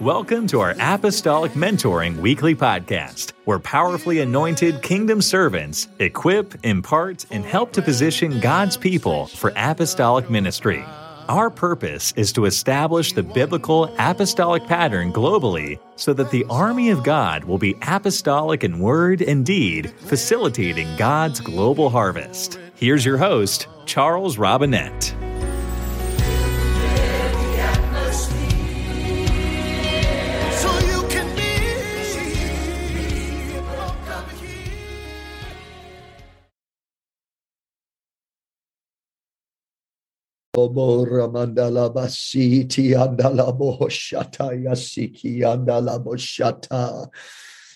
Welcome to our Apostolic Mentoring Weekly Podcast, where powerfully anointed kingdom servants equip, impart, and help to position God's people for apostolic ministry. Our purpose is to establish the biblical apostolic pattern globally so that the army of God will be apostolic in word and deed, facilitating God's global harvest. Here's your host, Charles Robinette. Obora mandala basiti andala boshata yasiki andala boshata.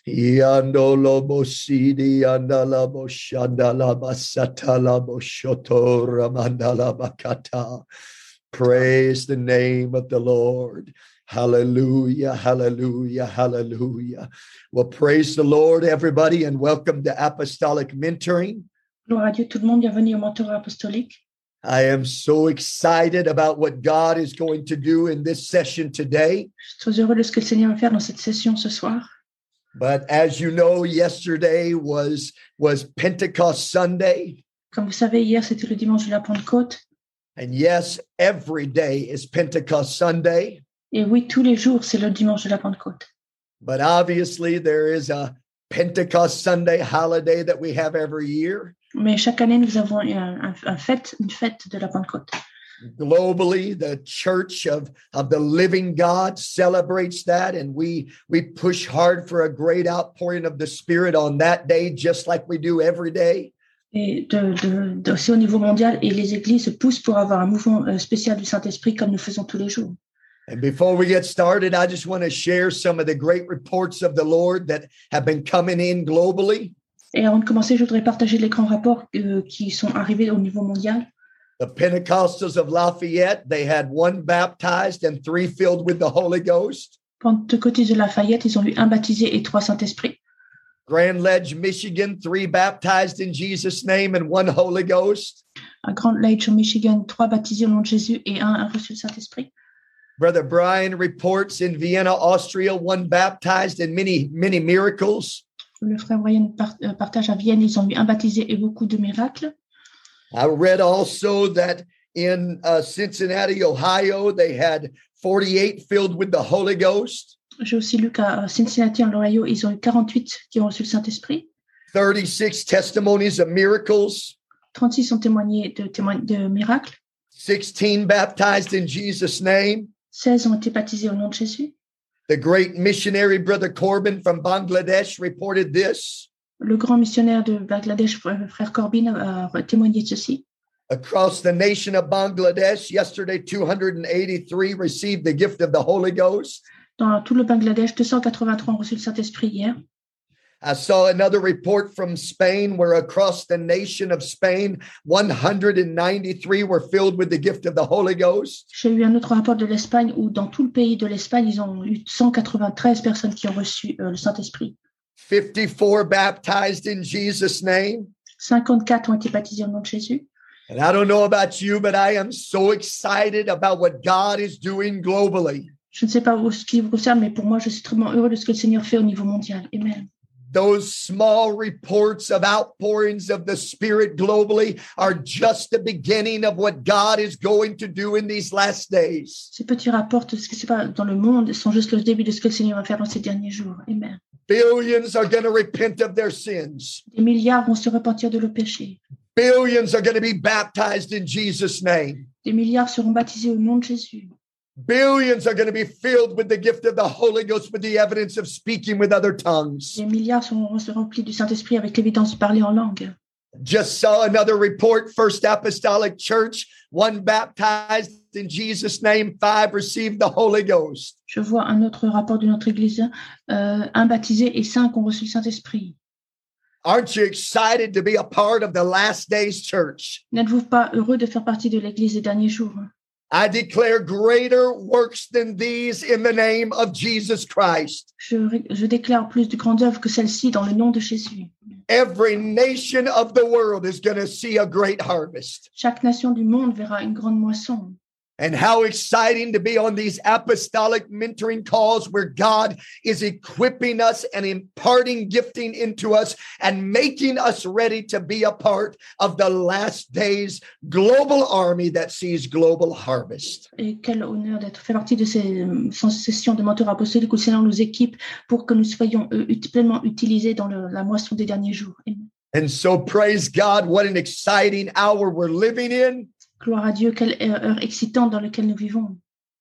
Yandolo bosidi andala boshandala basatala boshoto ramandala bakata. Praise the name of the Lord. Hallelujah, hallelujah, hallelujah. Well, praise the Lord, everybody, and welcome to Apostolic Mentoring. Gloire à Dieu, tout le monde, bienvenue au mentorat apostolique. I am so excited about what God is going to do in this session today. Je suis très heureux de ce que le Seigneur va faire dans cette session ce soir. But as you know, yesterday was was Pentecost Sunday, Comme vous savez, hier, c'était le dimanche de la Pentecôte. and yes, every day is Pentecost Sunday, Et oui, tous les jours, c'est le dimanche de la Pentecôte. but obviously there is a Pentecost Sunday holiday that we have every year. Mais chaque année, nous avons un, un- fête, une fête de la Pentecôte. Globally, the Church of, of the Living God celebrates that, and we we push hard for a great outpouring of the Spirit on that day, just like we do every day. Et de, de, de- aussi au niveau mondial, et les églises se poussent pour avoir un mouvement euh, spécial du Saint-Esprit comme nous faisons tous les jours. And before we get started, I just want to share some of the great reports of the Lord that have been coming in globally. Et avant de commencer, je voudrais partager les grands rapports euh, qui sont arrivés au niveau mondial. The Pentecostals of Lafayette, they had one baptized and three filled with the Holy Ghost. Pentecôtistes de Lafayette, ils ont eu un baptisé et trois Saint-Esprit. Grand Ledge, Michigan, three baptized in Jesus' name and one Holy Ghost. À Grand au Michigan, trois baptisés au nom de Jésus et un a reçu le Saint-Esprit. Brother Brian reports in Vienna, Austria, one baptized and many, many miracles. Le frère Brian par- euh, partage à Vienne, ils ont eu un baptisé et beaucoup de miracles. I read also that in uh, Cincinnati, Ohio, they had 48 filled with the Holy Ghost. J'ai aussi lu qu'à Cincinnati, en Ohio, ils ont eu 48 qui ont reçu le Saint-Esprit. 36 testimonies of miracles, 36 ont témoigné de miracles. 16 baptized in Jesus' name. 16 ont été baptisés au nom de Jésus. The great missionary Brother Corbin from Bangladesh reported this. Le grand missionnaire de Bangladesh, frère frère Corbin, euh, a témoigné de ceci. Across the nation of Bangladesh, yesterday 283 received the gift of the Holy Ghost. Dans tout le Bangladesh, 283 ont reçu le Saint-Esprit hier. I saw another report from Spain where across the nation of Spain, 193 were filled with the gift of the Holy Ghost. J'ai eu un autre rapport de l'Espagne où dans tout le pays de l'Espagne, ils ont eu 193 personnes qui ont reçu euh, le Saint-Esprit. 54 baptized in Jesus' name. 54 ont été baptisés au nom de Jésus. And I don't know about you, but I am so excited about what God is doing globally. Je ne sais pas où- ce qui vous concerne, mais pour moi, je suis extrêmement heureux de ce que le Seigneur fait au niveau mondial. Amen. Those small reports of outpourings of the Spirit globally are just the beginning of what God is going to do in these last days. Ces petits rapports de ce qui se passe dans le monde sont juste le début de ce que le Seigneur va faire dans ces derniers jours. Amen. Billions are going to repent of their sins. Des milliards vont se repentir de leur péché. Billions are going to be baptized in Jesus' name. Des milliards seront baptisés au nom de Jésus. Billions are going to be filled with the gift of the Holy Ghost with the evidence of speaking with other tongues. Des milliards seront remplis du Saint-Esprit avec l'évidence de parler en langue. Just saw another report, First Apostolic Church, one baptized in Jesus' name, five received the Holy Ghost. Je vois un autre rapport de notre Église, euh, un baptisé et cinq ont reçu le Saint-Esprit. Aren't you excited to be a part of the last days church? N'êtes-vous pas heureux de faire partie de l'Église des derniers jours I declare greater works than these in the name of Jesus Christ. je, je déclare plus de grandes œuvres que celles-ci dans le nom de Jésus. Every nation of the world is going to see a great harvest. Chaque nation du monde verra une grande moisson. And how exciting to be on these apostolic mentoring calls where God is equipping us and imparting gifting into us and making us ready to be a part of the last days global army that sees global harvest. Et quel honneur d'être fait partie de ces euh, sessions de mentor apostolique où le Seigneur nous équipe pour que nous soyons euh, pleinement utilisés dans le- la moisson des derniers jours. Amen. And so, praise God, what an exciting hour we're living in. Gloire à Dieu, quelle heure excitante dans laquelle nous vivons.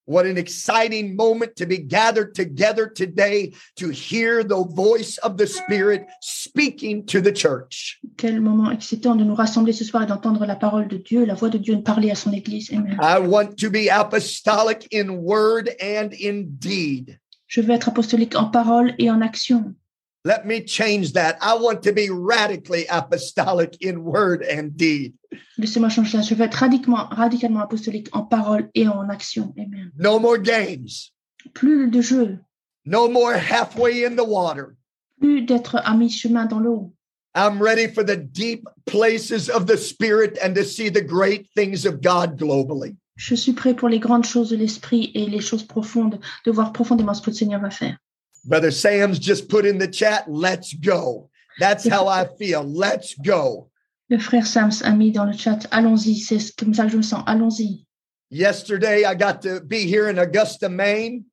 What an exciting moment to be gathered together today to hear the voice of the Spirit speaking to the church. Quel moment excitant de nous rassembler ce soir et d'entendre la parole de Dieu, la voix de Dieu parler à son Église. Amen. I want to be apostolic in word and in deed. Je veux être apostolique en parole et en action. Let me change that. I want to be radically apostolic in word and deed. Laissez-moi changer ça. Je veux être radicalement, radicalement apostolique en parole et en action. Amen. No more games. Plus de jeu, No more halfway in the water. plus d'être à mi-chemin dans l'eau. I'm ready for the deep places of the Spirit and to see the great things of God globally. Je suis prêt pour les grandes choses de l'esprit et les choses profondes, de voir profondément ce que le Seigneur va faire. Brother Sam's just put in the chat, let's go. That's how I feel. Let's go. Le frère Sams a mis dans le chat, allons-y, c'est comme ça que je me sens, allons-y. Yesterday, I got to be here in Augusta, Maine.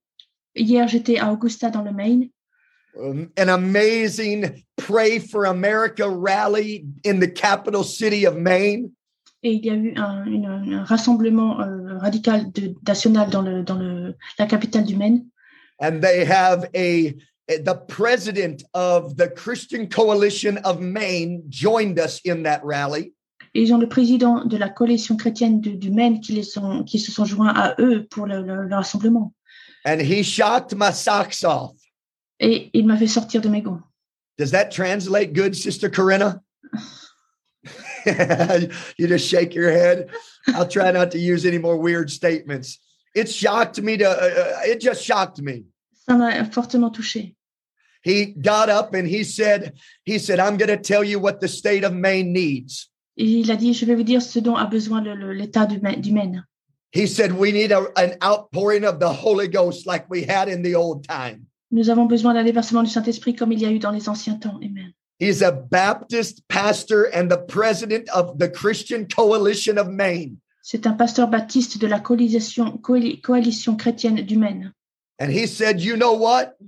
Hier, j'étais à Augusta dans le Maine. Um, an amazing Pray for America rally in the capital city of Maine. Et il y a eu un, une- un rassemblement euh, radical de, national dans, le, dans le, la capitale du Maine. And they have a, the president of the Christian Coalition of Maine joined us in that rally. Ils ont le président de la coalition chrétienne du, du Maine qui, les sont, qui se sont joints à eux pour le, le- le rassemblement. And he shocked my socks off. Et il m'a fait sortir de mes gants. Does that translate good, Sister Corinna? you just shake your head. I'll try not to use any more weird statements. It shocked me to, uh, uh, it just shocked me. Ça m'a fortement touché. He got up and he said, he said, I'm going to tell you what the state of Maine needs. Et il a dit, je vais vous dire ce dont a besoin l'État du, du Maine. He said, we need a, an outpouring of the Holy Ghost like we had in the old time. Nous avons besoin d'un déversement du Saint-Esprit comme il y a eu dans les anciens temps. Amen. He's a Baptist pastor and the president of the Christian Coalition of Maine. C'est un pasteur baptiste de la coalition, coali- coalition chrétienne du Maine. And he said, you know what?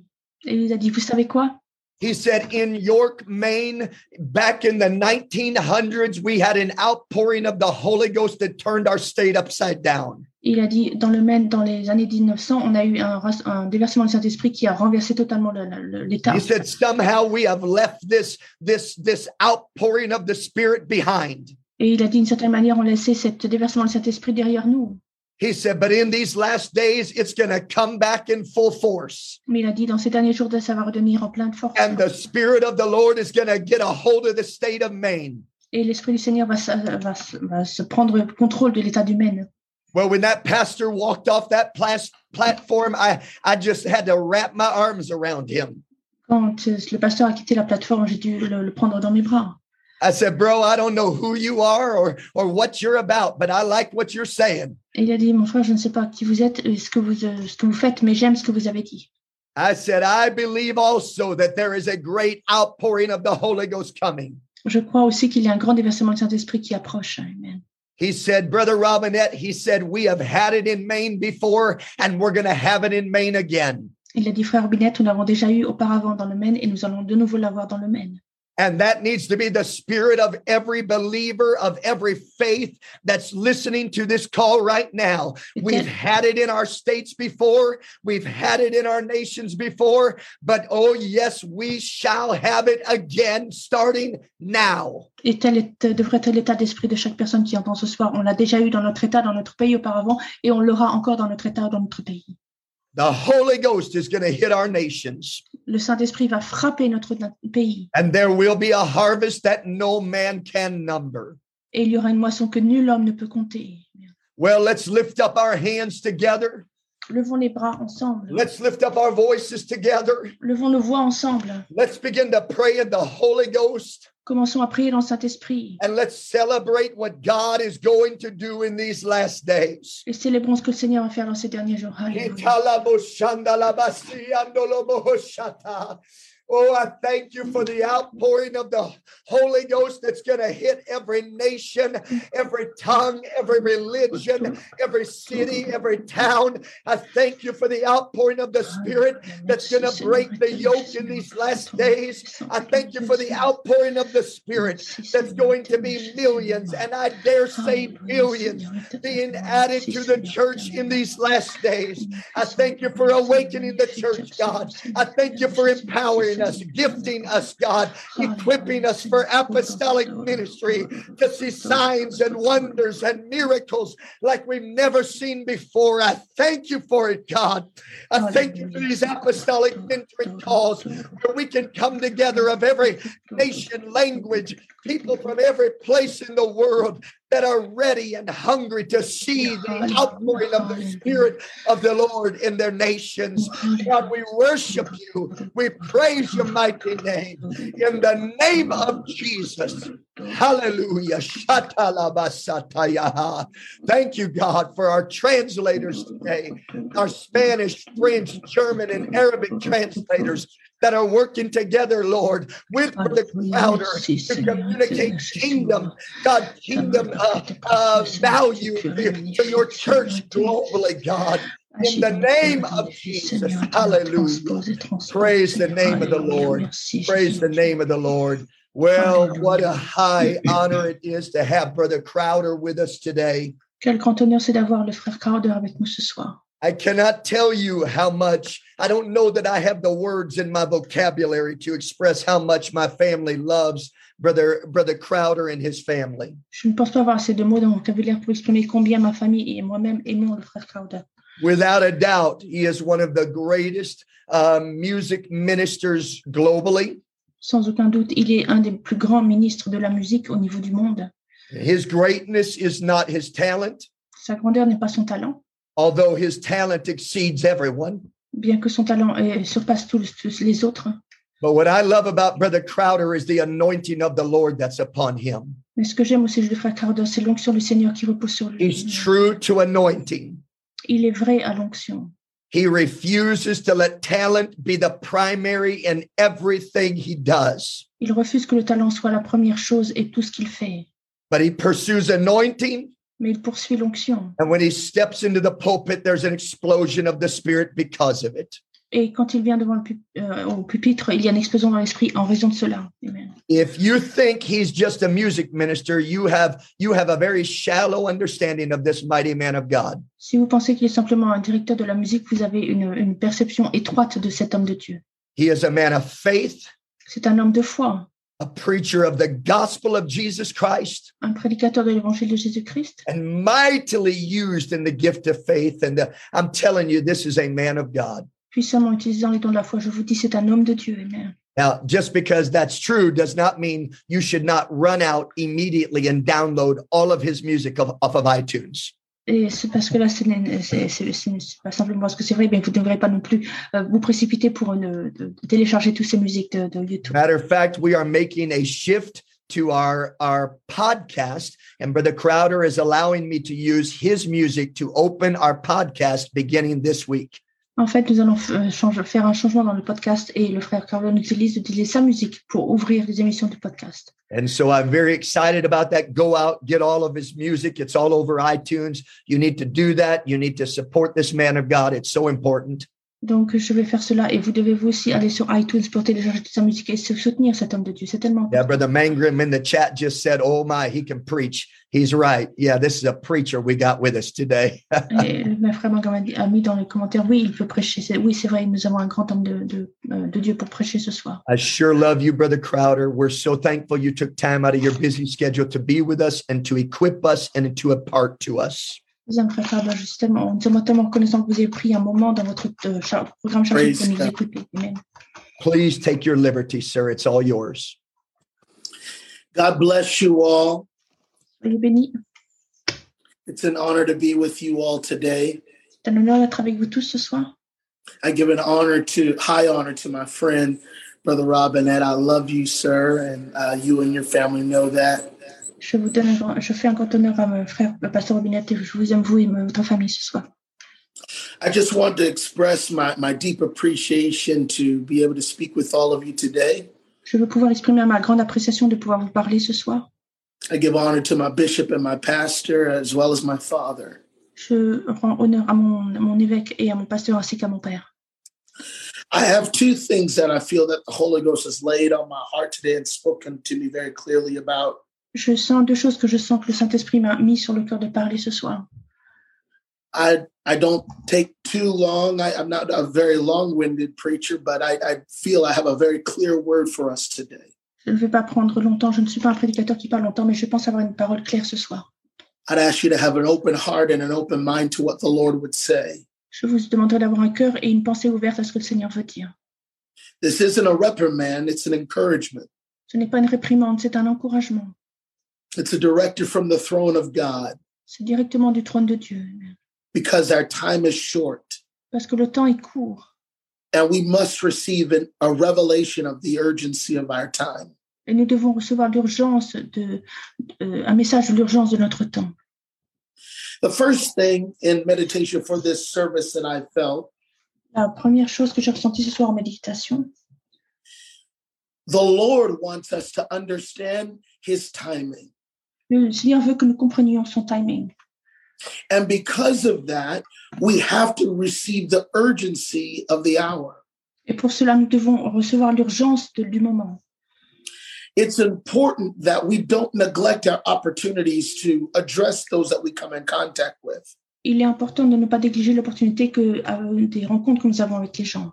Et il a dit, vous savez quoi? He said, in York, Maine, back in the 1900s, we had an outpouring of the Holy Ghost that turned our state upside down. Il a dit, dans le Maine, dans les années 1900, on a eu un, déversement du Saint-Esprit qui a renversé totalement le- le- l'État. He said, somehow we have left this, this, this outpouring of the Spirit behind. Et il a dit, d'une certaine manière, on laissait ce déversement du Saint-Esprit derrière nous. He said, but in these last days, it's going to come back in full force. Mais il a dit, dans ces derniers jours, ça va redevenir en pleine force. And the Spirit of the Lord is going to get a hold of the state of Maine. Et l'Esprit du Seigneur va, se- va se- va se prendre le contrôle de l'État du Maine. Well, when that pastor walked off that plas- platform, I, I just had to wrap my arms around him. Quand euh, le pasteur a quitté la plateforme, j'ai dû le, le prendre dans mes bras. I said, Bro, I don't know who you are or, or what you're about, but I like what you're saying. Et il a dit, mon frère, je ne sais pas qui vous êtes, euh, ce que vous, euh, ce que vous faites, mais j'aime ce que vous avez dit. I said, I believe also that there is a great outpouring of the Holy Ghost coming. Je crois aussi qu'il y a un grand déversement du Saint-Esprit qui approche. Amen. He said, Brother Robinette, he said, we have had it in Maine before and we're going to have it in Maine again. Il a dit, frère Binette, nous l'avons déjà eu auparavant dans le Maine et nous allons de nouveau l'avoir dans le Maine. And that needs to be the spirit of every believer, of every faith that's listening to this call right now. We've had it in our states before, we've had it in our nations before, but oh, yes, we shall have it again starting now. et tel est- euh, devrait être l'état d'esprit de chaque personne qui entend ce soir. On l'a déjà eu dans notre État, dans notre pays auparavant, et on l'aura encore dans notre État, dans notre pays. The Holy Ghost is going to hit our nations, Le Saint-Esprit va frapper notre pays and there will be a harvest that no man can number. et il y aura une moisson que nul homme ne peut compter. Well, let's lift up our hands together. Levons les bras ensemble. Let's lift up our voices together. Levons nos voix ensemble. Let's begin to pray in the Holy Ghost. Commençons à prier dans le Saint-Esprit and let's celebrate what God is going to do in these last days. et célébrons ce que le Seigneur va faire dans ces derniers jours. Alléluia. Oh, I thank you for the outpouring of the Holy Ghost that's going to hit every nation, every tongue, every religion, every city, every town. I thank you for the outpouring of the Spirit that's going to break the yoke in these last days. I thank you for the outpouring of the Spirit that's going to be millions, and I dare say billions, being added to the church in these last days. I thank you for awakening the church, God. I thank you for empowering us, gifting us, God, equipping us for apostolic ministry to see signs and wonders and miracles like we've never seen before. I thank you for it, God. I thank you for these apostolic mentoring calls where we can come together of every nation, language, people from every place in the world that are ready and hungry to see the outpouring of the Spirit of the Lord in their nations. God, we worship you. We praise your mighty name in the name of Jesus. Hallelujah. Thank you, God, for our translators today, our Spanish, French, German, and Arabic translators that are working together, Lord, with the crowder to communicate kingdom, God, kingdom uh, uh, value to your church globally, God. In the name of Jesus, hallelujah. Praise the name of the Lord. Praise the name of the Lord. Well, what a high honor it is to have Brother Crowder with us today. Quel grand honneur c'est d'avoir le frère Crowder avec nous ce soir. I cannot tell you how much, I don't know that I have the words in my vocabulary to express how much my family loves Brother, Brother Crowder and his family. Je ne pense pas avoir assez de mots dans mon vocabulaire pour exprimer combien ma famille et moi-même aimons le frère Crowder. Without a doubt, he is one of the greatest uh, music ministers globally. Sans aucun doute, il est un des plus grands ministres de la musique au niveau du monde. His greatness is not his talent, Sa grandeur n'est pas son talent, although his talent exceeds everyone. Bien que son talent euh, surpasse tous, les autres. But what I love about Brother Crowder is the anointing of the Lord that's upon him. Mais ce que j'aime aussi du frère Crowder, c'est l'onction du Seigneur qui repose sur He's lui. true to anointing. Il est vrai à l'onction. He refuses to let talent be the primary in everything he does. Il refuse que le talent soit la première chose et tout ce qu'il fait. But he pursues anointing. Mais il poursuit l'onction. And when he steps into the pulpit, there's an explosion of the Spirit because of it. Et quand il vient devant le pu- euh, au pupitre, il y a une explosion dans l'esprit en raison de cela. Amen. If you think he's just a music minister, you have you have a very shallow understanding of this mighty man of God. Si vous pensez qu'il est simplement un directeur de la musique, vous avez une, une perception étroite de cet homme de Dieu. He is a man of faith, C'est un homme de foi, a preacher of the gospel of Jesus Christ, un prédicateur de l'évangile de Jésus-Christ, and mightily used in the gift of faith. And uh, I'm telling you, this is a man of God. puissamment utilisant les dons de la foi. Je vous dis, c'est un homme de Dieu. Amen. Now, just because that's true does not mean you should not run out immediately and download all of his music of, off of iTunes. C'est parce que là, ce n'est pas simplement que c'est vrai, mais vous ne devrez pas non plus euh, vous précipiter pour une- de télécharger toutes ces musiques de, de YouTube. Matter of fact, we are making a shift to our our podcast, and Brother Crowder is allowing me to use his music to open our podcast beginning this week. En fait, nous allons euh, faire un changement dans le podcast et le frère Carlon utilise sa musique pour ouvrir les émissions du podcast. And so I'm very excited about that. Go out, get all of his music. It's all over iTunes. You need to do that. You need to support this man of God. It's so important. Donc, je vais faire cela et vous devez vous aussi aller sur iTunes pour télécharger toute sa musique et soutenir cet homme de Dieu. C'est tellement Yeah. Brother Mangrim in the chat just said, Oh my, he can preach. He's right. Yeah, this is a preacher we got with us today. Et mon frère Magam a mis dans les commentaires, oui, il peut prêcher. Oui, c'est vrai, nous avons un grand homme de, de, euh, de Dieu pour prêcher ce soir. I sure love you, Brother Crowder. We're so thankful you took time out of your busy schedule to be with us and to equip us and to impart to us. Deuxième frère Carlon, je suis tellement, nous sommes tellement reconnaissants que vous ayez pris un moment dans votre euh, programme chargé pour nous écouter. Amen. Please take your liberty, sir. It's all yours. God bless you all. Soyez bénis. It's an honor to be with you all today. C'est un honneur d'être avec vous tous ce soir. I give an honor to high honor to my friend Brother Robinette, I love you, sir, and uh, you and your family know that. Je vous donne je fais un grand honneur à mon frère, le pasteur Robinette, et je vous aime, vous et votre famille ce soir. I just want to express my, my deep appreciation to be able to speak with all of you today. Je veux pouvoir exprimer ma grande appréciation de pouvoir vous parler ce soir. I give honor to my bishop and my pastor, as well as my father. Je rends honneur à mon, mon évêque et à mon pasteur ainsi qu'à mon père. I have two things that I feel that the Holy Ghost has laid on my heart today and spoken to me very clearly about. Je sens deux choses que je sens que le Saint-Esprit m'a mis sur le cœur de parler ce soir. I I don't take too long. I, I'm not a very long-winded preacher, but I, I feel I have a very clear word for us today. Je ne vais pas prendre longtemps, je ne suis pas un prédicateur qui parle longtemps, mais je pense avoir une parole claire ce soir. I'd ask you to have an open heart and an open mind to what the Lord would say. Je vous demanderai d'avoir un cœur et une pensée ouverte à ce que le Seigneur veut dire. This isn't a reprimand, it's an encouragement. Ce n'est pas une réprimande, c'est un encouragement. It's a directive from the throne of God C'est directement du trône de Dieu. because our time is short Parce que le temps est court and we must receive an, a revelation of the urgency of our time. et nous devons recevoir l'urgence de, euh, un message de l'urgence de notre temps. The first thing in meditation for this service that I felt La première chose que j'ai ressentie ce soir en méditation, the Lord wants us to understand his timing. Le Seigneur veut que nous comprenions son timing. And because of that, we have to receive the urgency of the hour. Et pour cela, nous devons recevoir l'urgence du moment. It's important that we don't neglect our opportunities to address those that we come in contact with. Il est important de ne pas négliger l'opportunité que euh, des rencontres que nous avons avec les gens.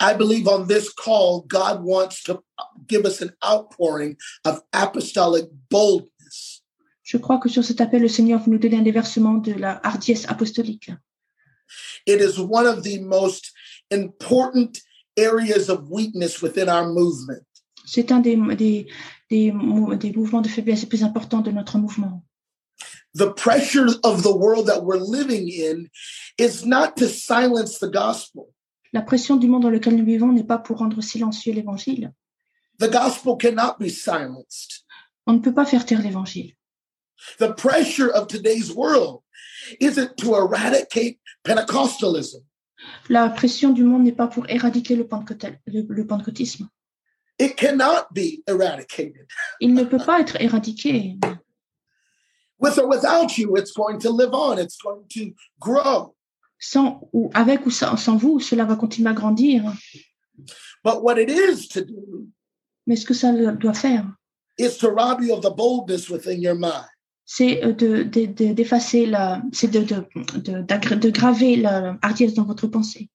I believe on this call, God wants to give us an outpouring of apostolic boldness. Je crois que sur cet appel, le Seigneur veut nous donner un déversement de la hardiesse apostolique. It is one of the most important areas of weakness within our movement. C'est un des, des, des, des mouvements de faiblesse les plus importants de notre mouvement. The pressure of the world that we're living in is not to silence the gospel. La pression du monde dans lequel nous vivons n'est pas pour rendre silencieux l'évangile. The gospel cannot be silenced. On ne peut pas faire taire l'évangile. The pressure of today's world isn't to eradicate Pentecostalism. La pression du monde n'est pas pour éradiquer le, le, le pentecôtisme. It cannot be eradicated. Il ne peut pas être éradiqué. With or without you, it's going to live on, it's going to grow. Sans ou avec ou sans, sans vous, cela va continuer à grandir. But what it is to do Mais ce que ça doit faire, is to rob you of the boldness within your mind. C'est euh, de- de- de- d'effacer la, c'est de, de, de, graver la hardiesse dans votre pensée.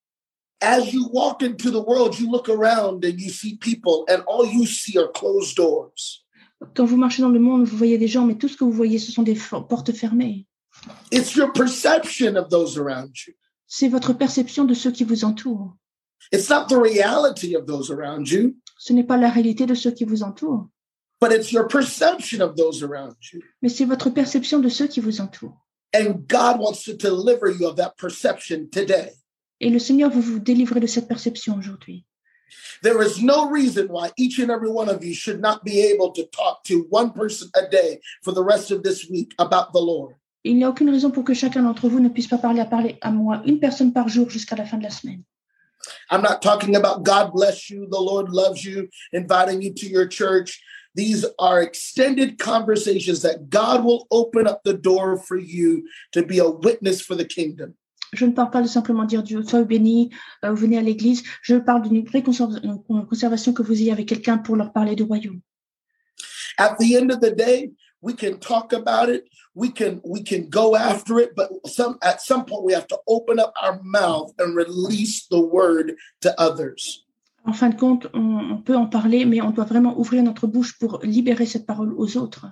As you walk into the world, you look around and you see people, and all you see are closed doors. Quand vous marchez dans le monde, vous voyez des gens, mais tout ce que vous voyez, ce sont des portes fermées. It's your perception of those around you. C'est votre perception de ceux qui vous entourent. It's not the reality of those around you, Ce n'est pas la réalité de ceux qui vous entourent, but it's your perception of those around you. mais c'est votre perception de ceux qui vous entourent. And God wants to deliver you of that perception today. Et le Seigneur veut vous délivrer de cette perception aujourd'hui. There is no reason why each and every one of you should not be able to talk to one person a day for the rest of this week about the Lord. Il n'y a aucune raison pour que chacun d'entre vous ne puisse pas parler à parler à moi une personne par jour jusqu'à la fin de la semaine. I'm not talking about God bless you, the Lord loves you, inviting you to your church. These are extended conversations that God will open up the door for you to be a witness for the kingdom. Je ne parle pas de simplement dire Dieu soit béni, euh, venez à l'église. Je parle d'une vraie conservation que vous ayez avec quelqu'un pour leur parler du royaume. At the end of the day, we can talk about it, we can we can go after it, but some at some point we have to open up our mouth and release the word to others. En fin de compte, on, on peut en parler, mais on doit vraiment ouvrir notre bouche pour libérer cette parole aux autres.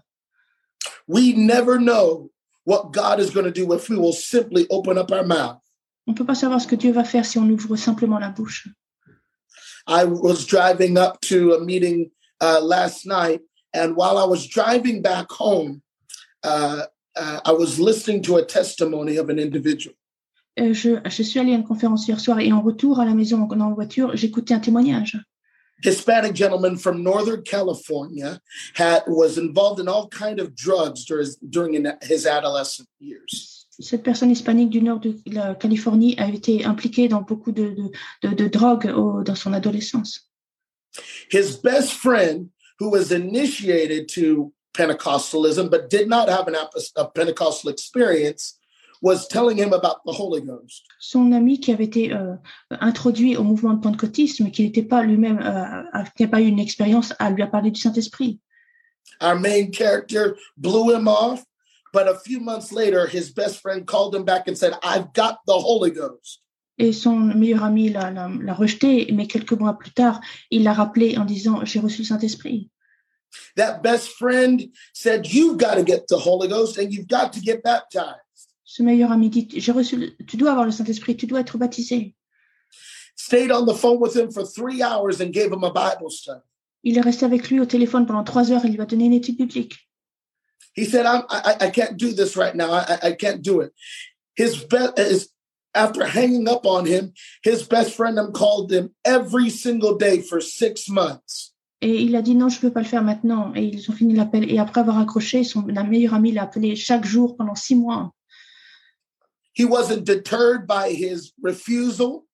We never know what God is going to do if we will simply open up our mouth. On ne peut pas savoir ce que Dieu va faire si on ouvre simplement la bouche. I was driving up to a meeting uh, last night, and while I was driving back home, uh, uh, I was listening to a testimony of an individual. Euh, je, je suis allée à une conférence hier soir et en retour à la maison en, en voiture, j'écoutais un témoignage. Hispanic gentleman from Northern California had was involved in all kind of drugs during, during his adolescent years. Cette personne hispanique du nord de la Californie a été impliquée dans beaucoup de, de, de, de drogues au- dans son adolescence. His best friend, who was initiated to Pentecostalism but did not have an a Pentecostal experience, was telling him about the Holy Ghost. Son ami qui avait été euh, introduit au mouvement de pentecôtisme, qui n'était pas lui-même, euh, qui n'a pas eu une expérience, à lui a parlé du Saint-Esprit. Our main character blew him off, but a few months later, his best friend called him back and said, I've got the Holy Ghost. Et son meilleur ami l'a l'a- l'a rejeté, mais quelques mois plus tard, il l'a rappelé en disant J'ai reçu le Saint-Esprit. That best friend said, You've got to get the Holy Ghost and you've got to get baptized. Ce meilleur ami dit J'ai reçu, tu dois avoir le Saint-Esprit, tu dois être baptisé. Stayed on the phone with him for three hours and gave him a Bible study. Il est resté avec lui au téléphone pendant trois heures et lui a donné une étude biblique. He said, I'm, I, I can't do this right now. I, I- can't do it. His best is after hanging up on him, his best friend him called him every single day for six months. Et il a dit non, je ne peux pas le faire maintenant. Et ils ont fini l'appel. Et après avoir accroché, son meilleur ami l'a appelé chaque jour pendant six mois. He wasn't deterred by his refusal.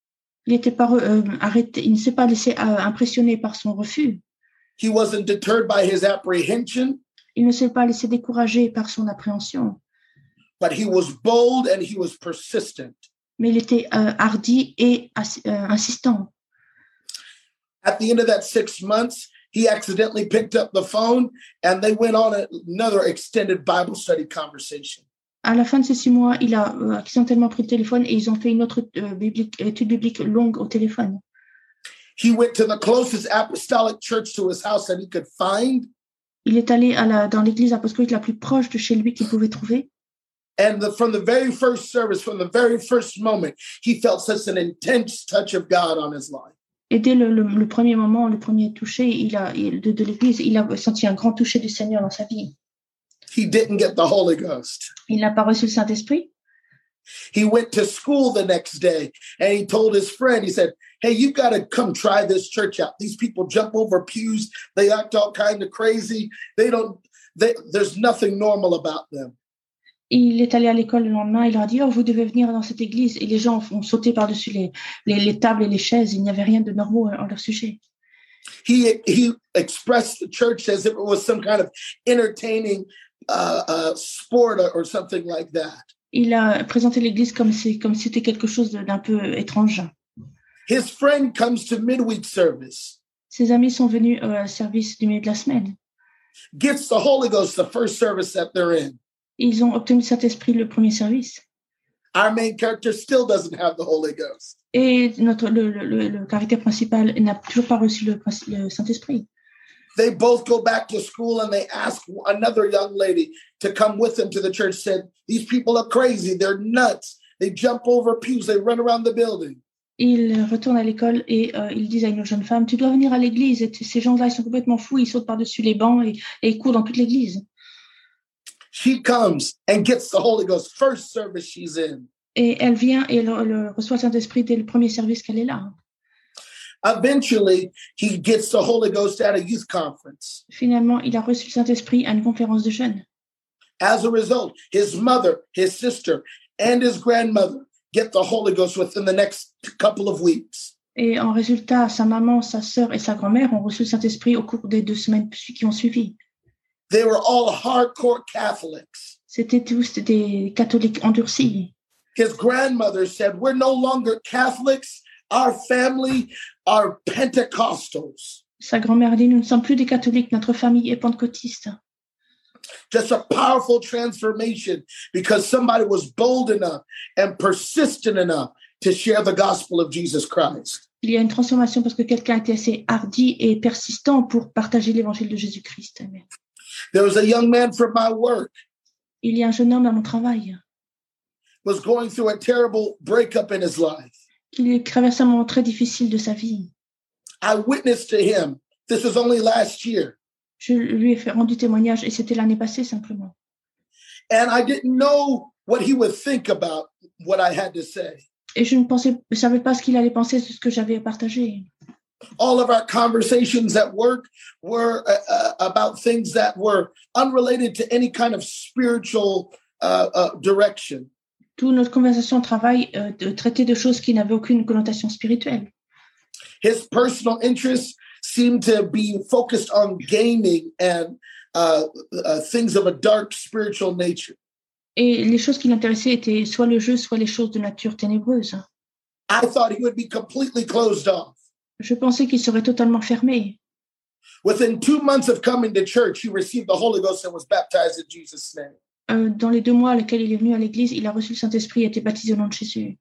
Il n'était pas euh, arrêté, il ne s'est pas laissé euh, impressionner par son refus. He wasn't deterred by his apprehension, Il ne s'est pas laissé décourager par son appréhension. but he was bold and he was persistent. Mais il était euh, hardi et euh, insistant. At the end of that six months, he accidentally picked up the phone and they went on another extended Bible study conversation. À la fin de ces six mois, il a euh, accidentellement pris le téléphone et ils ont fait une autre euh, biblique- étude biblique longue au téléphone. He went to the closest apostolic church to his house that he could find. Il est allé à la, dans l'église apostolique la plus proche de chez lui qu'il pouvait trouver. And the, from the very first service, from the very first moment, he felt such an intense touch of God on his life. Et dès le, le- le premier moment, le premier toucher il a, il- de, de l'église, il a senti un grand toucher du Seigneur dans sa vie. He didn't get the Holy Ghost. Il n'a pas reçu le Saint-Esprit. He went to school the next day and he told his friend, he said, Hey, you got to come try this church out. These people jump over pews. They act all kind of crazy. They don't, they, there's nothing normal about them. Il est allé à l'école le lendemain, il leur a dit, oh, vous devez venir dans cette église. Et les gens ont sauté par-dessus les, les, les tables et les chaises. Il n'y avait rien de normaux en leur sujet. He, he expressed the church as if it was some kind of entertaining uh, uh, sport or, something like that. Il a présenté l'église comme si comme si c'était quelque chose d'un peu étrange. His friend comes to midweek service, Ses amis sont venus au service du milieu de la semaine. gets the Holy Ghost the first service that they're in. Ils ont obtenu le Saint-Esprit le premier service. Our main character still doesn't have the Holy Ghost. Et notre, le, le, le- le caractère principal n'a toujours pas reçu le, le Saint-Esprit. They both go back to school and they ask another young lady to come with them to the church. Said, These people are crazy. They're nuts. They jump over pews. They run around the building. Ils retournent à l'école et euh, ils disent à une jeune femme, tu dois venir à l'église. Ces gens-là, ils sont complètement fous, ils sautent par-dessus les bancs et, et ils courent dans toute l'église. She comes and gets the Holy Ghost. First service she's in. Et elle vient et elle, elle reçoit le Saint-Esprit dès le premier service qu'elle est là. Eventually, he gets the Holy Ghost at a youth conference. Finalement, il a reçu le Saint-Esprit à une conférence de jeunes. As a result, his mother, his sister, and his grandmother get the Holy Ghost within the next couple of weeks. Et en résultat, sa maman, sa sœur et sa grand-mère ont reçu le Saint-Esprit au cours des deux semaines qui ont suivi. They were all hardcore Catholics. C'était tous des catholiques endurcis. His grandmother said, We're no longer Catholics. Our family are Pentecostals. Sa grand-mère dit, nous ne sommes plus des catholiques, notre famille est pentecôtiste. Just a powerful transformation because somebody was bold enough and persistent enough to share the gospel of Jesus Christ. Il y a une transformation parce que quelqu'un était assez hardi et persistant pour partager l'évangile de Jésus-Christ. There was a young man from my work Il y a un jeune homme à mon travail was going through a terrible breakup in his life. Qui traverse un moment très difficile de sa vie. I witnessed to him. This was only last year. Je lui ai fait rendu témoignage et c'était l'année passée simplement. And I didn't know what he would think about what I had to say. Et je ne pensais, je savais pas ce qu'il allait penser de ce que j'avais partagé. All of our conversations at work were uh, uh, about things that were unrelated to any kind of spiritual uh, uh, direction. Toute notre conversation au travail euh, de traiter de choses qui n'avaient aucune connotation spirituelle. His personal interests seemed to be focused on gaming and uh, uh, things of a dark spiritual nature. Et les choses qui l'intéressaient étaient soit le jeu, soit les choses de nature ténébreuse. I thought he would be completely closed off. Je pensais qu'il serait totalement fermé. Within two months of coming to church, he received the Holy Ghost and was baptized in Jesus' name. Euh, dans les deux mois lesquels il est venu à l'église, il a reçu le Saint-Esprit et a été baptisé au nom de Jésus.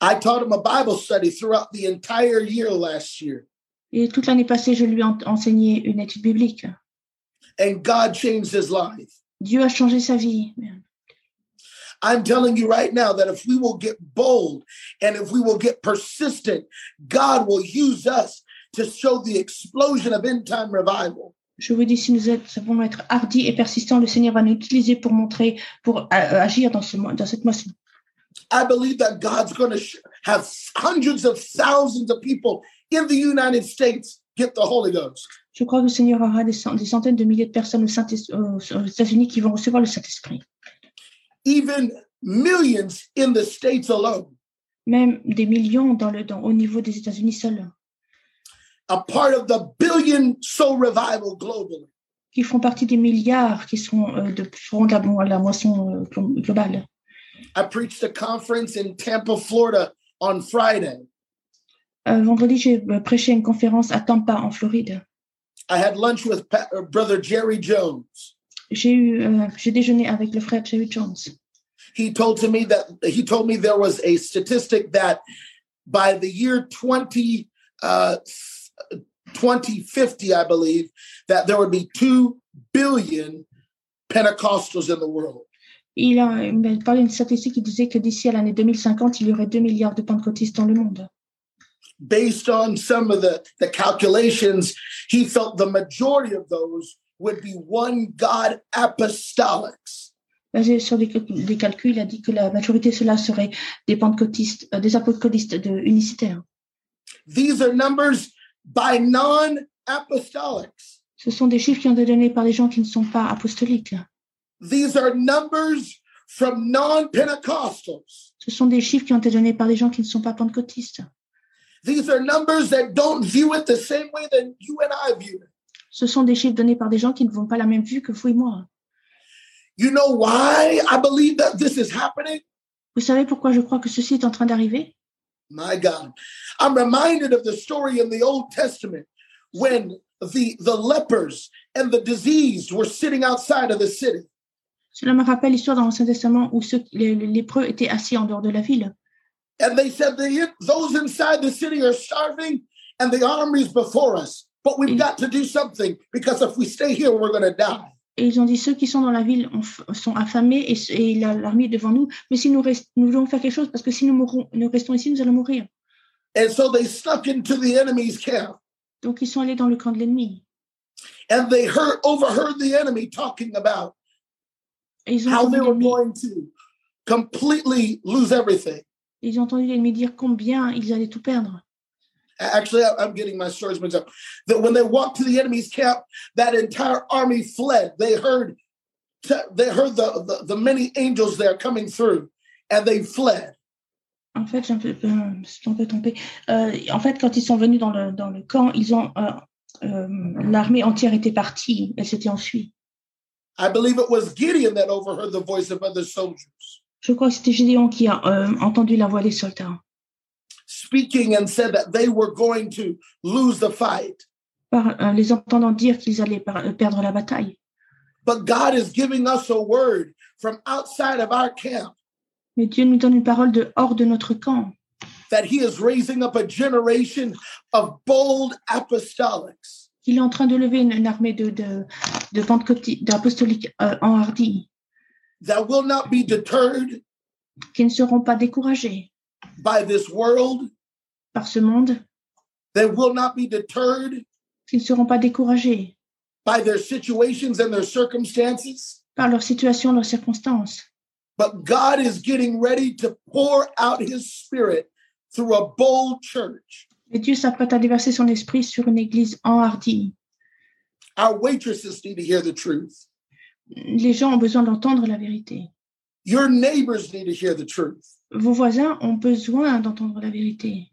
I taught him a Bible study throughout the entire year last year, Et toute l'année passée, je lui ai en- enseigné une étude biblique. and God changed his life. Dieu a changé sa vie. I'm telling you right now that if we will get bold and if we will get persistent, God will use us to show the explosion of end time revival. Je vous dis, si nous savons être hardis et persistants, le Seigneur va nous utiliser pour montrer, pour euh, agir dans, ce, mo- dans cette moisson. I believe that God's going to sh- have hundreds of thousands of people in the United States get the Holy Ghost. Je crois que le Seigneur aura des, cent- des centaines de milliers de personnes aux aux États-Unis qui vont recevoir le Saint-Esprit. even millions in the states alone. Même des millions dans le, dans- au niveau des États-Unis seuls, a part of the billion soul revival globally. qui font partie des milliards qui seront, euh, de, feront la, mo- la moisson euh, glo- globale. I preached a conference in Tampa, Florida on Friday. Euh, vendredi, j'ai prêché une conférence à Tampa, en Floride. I had lunch with Pa- uh, Brother Jerry Jones. J'ai eu, j'ai déjeuné avec le frère Jerry Jones. He told to me that he told me there was a statistic that by the year 20 uh 2050 I believe that there would be 2 billion Pentecostals in the world. Il a il parlé d'une statistique qui disait que d'ici à l'année 2050, il y aurait 2 milliards de pentecôtistes dans le monde. Based on some of the the calculations, he felt the majority of those would be one God apostolics. Basé sur des, des calculs, il a dit que la majorité de cela serait des pentecôtistes, euh, des apostoliques de unicitaires. These are numbers by non-apostolics. Ce sont des chiffres qui ont été donnés par des gens qui ne sont pas apostoliques. These are numbers from non-Pentecostals. Ce sont des chiffres qui ont été donnés par des gens qui ne sont pas pentecôtistes. These are numbers that don't view it the same way that you and I view it. Ce sont des chiffres donnés par des gens qui ne vont pas la même vue que vous et moi. You know why I believe that this is happening? Vous savez pourquoi je crois que ceci est en train d'arriver? My God. I'm reminded of the story in the Old Testament when the, the lepers and the diseased were sitting outside of the city. Cela me rappelle l'histoire dans l'Ancien Testament où ceux, les, les lépreux étaient assis en dehors de la ville. And they said, the, those inside the city are starving and the army's before us. But we've got to do something because if we stay here, we're going to die. Et ils ont dit ceux qui sont dans la ville ont sont affamés et, l'armée est devant nous. Mais si nous, rest- nous devons faire quelque chose parce que si nous, restons ici, nous allons mourir. And so they snuck into the enemy's camp Donc ils sont allés dans le camp de l'ennemi. and they heard, overheard the enemy talking about how they were going to completely lose everything. ils ont entendu l'ennemi dire combien ils allaient tout perdre. Actually, I'm getting my stories mixed up. That when they walked to the enemy's camp, that entire army fled. They heard, they heard the, the, the many angels there coming through, and they fled. En fait, j'ai un peu, je me suis un peu trompée. Euh, en fait, quand ils sont venus dans le, dans le camp, ils ont euh, euh, l'armée entière était partie. Elle s'était enfuie. I believe it was Gideon that overheard the voice of other soldiers Je crois que c'était Gédéon qui a euh, entendu la voix des soldats. Speaking and said that they were going to lose the fight. Par, euh, les entendant dire qu'ils allaient par- euh, perdre la bataille. But God is giving us a word from outside of our camp Mais Dieu nous donne une parole de hors de notre camp. that He is raising up a generation of bold apostolics Il est en train de lever une, une armée de, de, de pentecôti- d'apostoliques euh, enhardis that will not be deterred qui ne seront pas découragés by this world. Par ce monde, They will not be deterred qui ne seront pas découragés by their situations and their circumstances. par leur situation, leurs circonstances. But God is getting ready to pour out His Spirit through a bold church. Et Dieu s'apprête à déverser son esprit sur une église enhardie. Our waitresses need to hear the truth. Les gens ont besoin d'entendre la vérité. Your neighbors need to hear the truth. Vos voisins ont besoin d'entendre la vérité.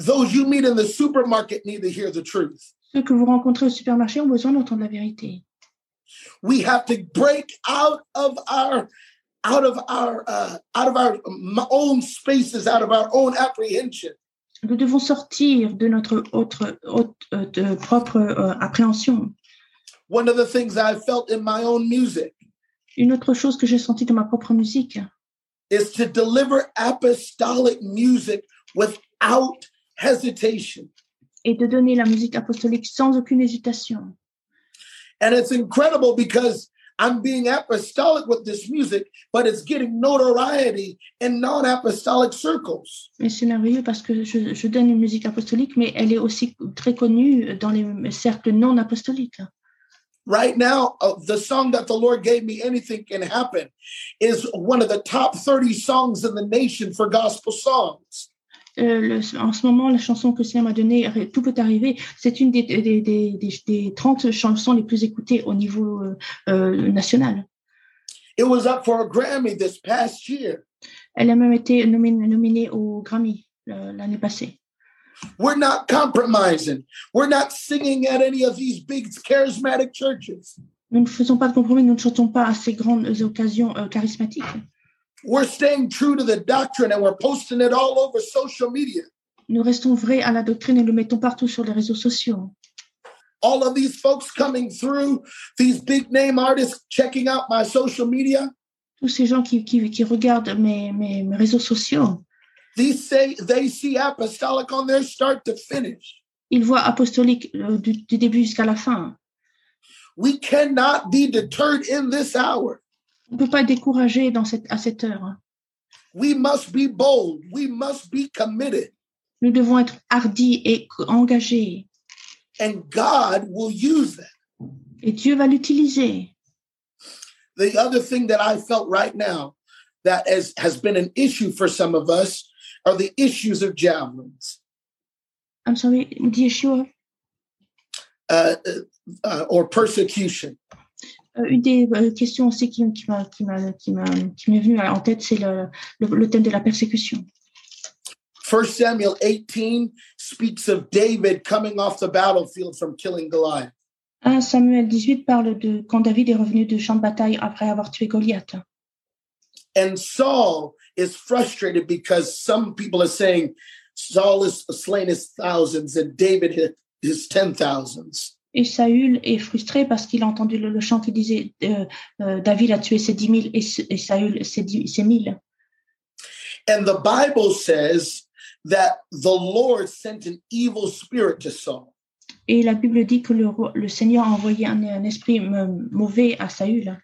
Those you meet in the supermarket need to hear the truth. Ceux que vous rencontrez au supermarché ont besoin d'entendre la vérité. We have to break out of our out of our uh, out of our m- own spaces, out of our own apprehension, Nous devons sortir de notre autre, autre- euh, de propre euh, appréhension. one of the things I felt in my own music Une autre chose que j'ai sentie dans ma propre musique, is to deliver apostolic music without hesitation. est de donner la musique apostolique sans aucune hésitation. And it's incredible because I'm being apostolic with this music, but it's getting notoriety in non apostolic circles. Et c'est merveilleux parce que je, je donne une musique apostolique, mais elle est aussi très connue dans les cercles non apostoliques. Right now, uh, the song that the Lord gave me, Anything Can Happen, is one of the top 30 songs in the nation for gospel songs. Euh, le- en ce moment, la chanson que Seigneur m'a donnée, Arrête, Tout peut arriver, c'est une des, des, des, des, des 30 chansons les plus écoutées au niveau euh, euh, national. It was up for a Grammy this past year. Elle a même été nominée, nominée au Grammy euh, l'année passée. We're not compromising. We're not singing at any of these big charismatic churches. Nous ne faisons pas de compromis, nous ne chantons pas à ces grandes occasions euh, charismatiques. We're staying true to the doctrine and we're posting it all over social media. Nous restons vrais à la doctrine et le mettons partout sur les réseaux sociaux. All of these folks coming through, these big name artists checking out my social media, Tous ces gens qui, qui, qui regardent mes, mes, mes réseaux sociaux, these say they see apostolic on their start to finish. ils voient apostolique euh, du, du début jusqu'à la fin. We cannot be deterred in this hour. On ne peut pas être découragé dans cette, à cette heure. We must be bold. We must be committed. Nous devons être hardis et engagés. And God will use that. Et Dieu va l'utiliser. The other thing that I felt right now that has, has been an issue for some of us are the issues of javelins I'm sorry, dear Yeshua. uh, uh, or persecution. Euh, une des euh, questions aussi qui, qui m'est venue en tête, c'est le, le, le thème de la persécution. 1 Samuel 18 speaks of David coming off the battlefield from killing Goliath. 1 Samuel 18 parle de quand David est revenu de champ de bataille après avoir tué Goliath. And Saul is frustrated because some people are saying Saul is slain his thousands and David his ten thousands. Et Saül est frustré parce qu'il a entendu le, le chant qui disait euh, euh, David a tué ses dix mille et, et Saül ses, mille. And the Bible says that the Lord sent an evil spirit to Saul. Et la Bible dit que le, Seigneur a envoyé un, un esprit mauvais à Saül.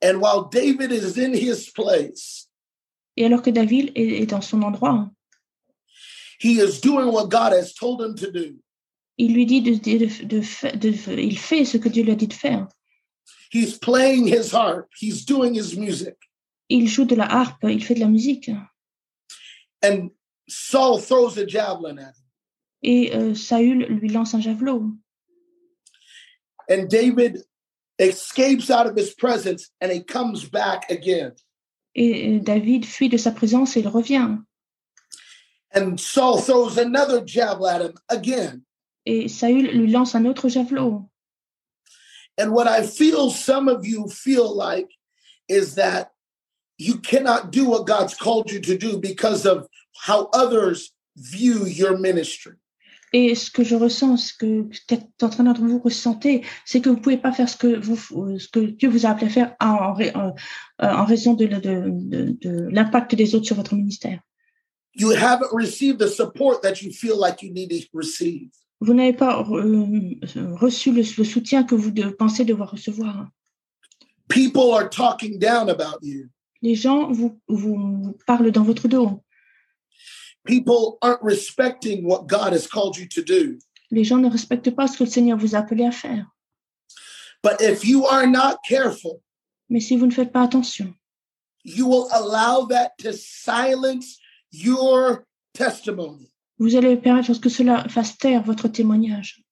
And while David is in his place, Et alors que David est, est dans son endroit, he is doing what God has told him to do. Il lui dit de, de, il fait ce que Dieu lui a dit de faire. He's playing his harp, he's doing his music. Il joue de la harpe, il fait de la musique. And Saul throws a javelin at him. Et euh, Saül lui lance un javelot. And David escapes out of his presence and he comes back again. Et euh, David fuit de sa présence et il revient. And Saul throws another javelin at him again. Et Saül lui lance un autre javelot. And what I feel some of you feel like is that you cannot do what God's called you to do because of how others view your ministry. Et ce que je ressens, ce que peut-être d'entre d'entre vous ressentez, c'est que vous pouvez pas faire ce que vous, ce que Dieu vous a appelé à faire en, en- en raison de, de, de, de l'impact des autres sur votre ministère. You haven't received the support that you feel like you need to receive. Vous n'avez pas euh, reçu le, le soutien que vous de- pensez devoir recevoir. People are talking down about you. Les gens vous, vous, vous parlent dans votre dos. People aren't respecting what God has called you to do. Les gens ne respectent pas ce que le Seigneur vous a appelé à faire. But if you are not careful, Mais si vous ne faites pas attention, you will allow that to silence your testimony. Vous allez permettre que cela fasse taire votre témoignage.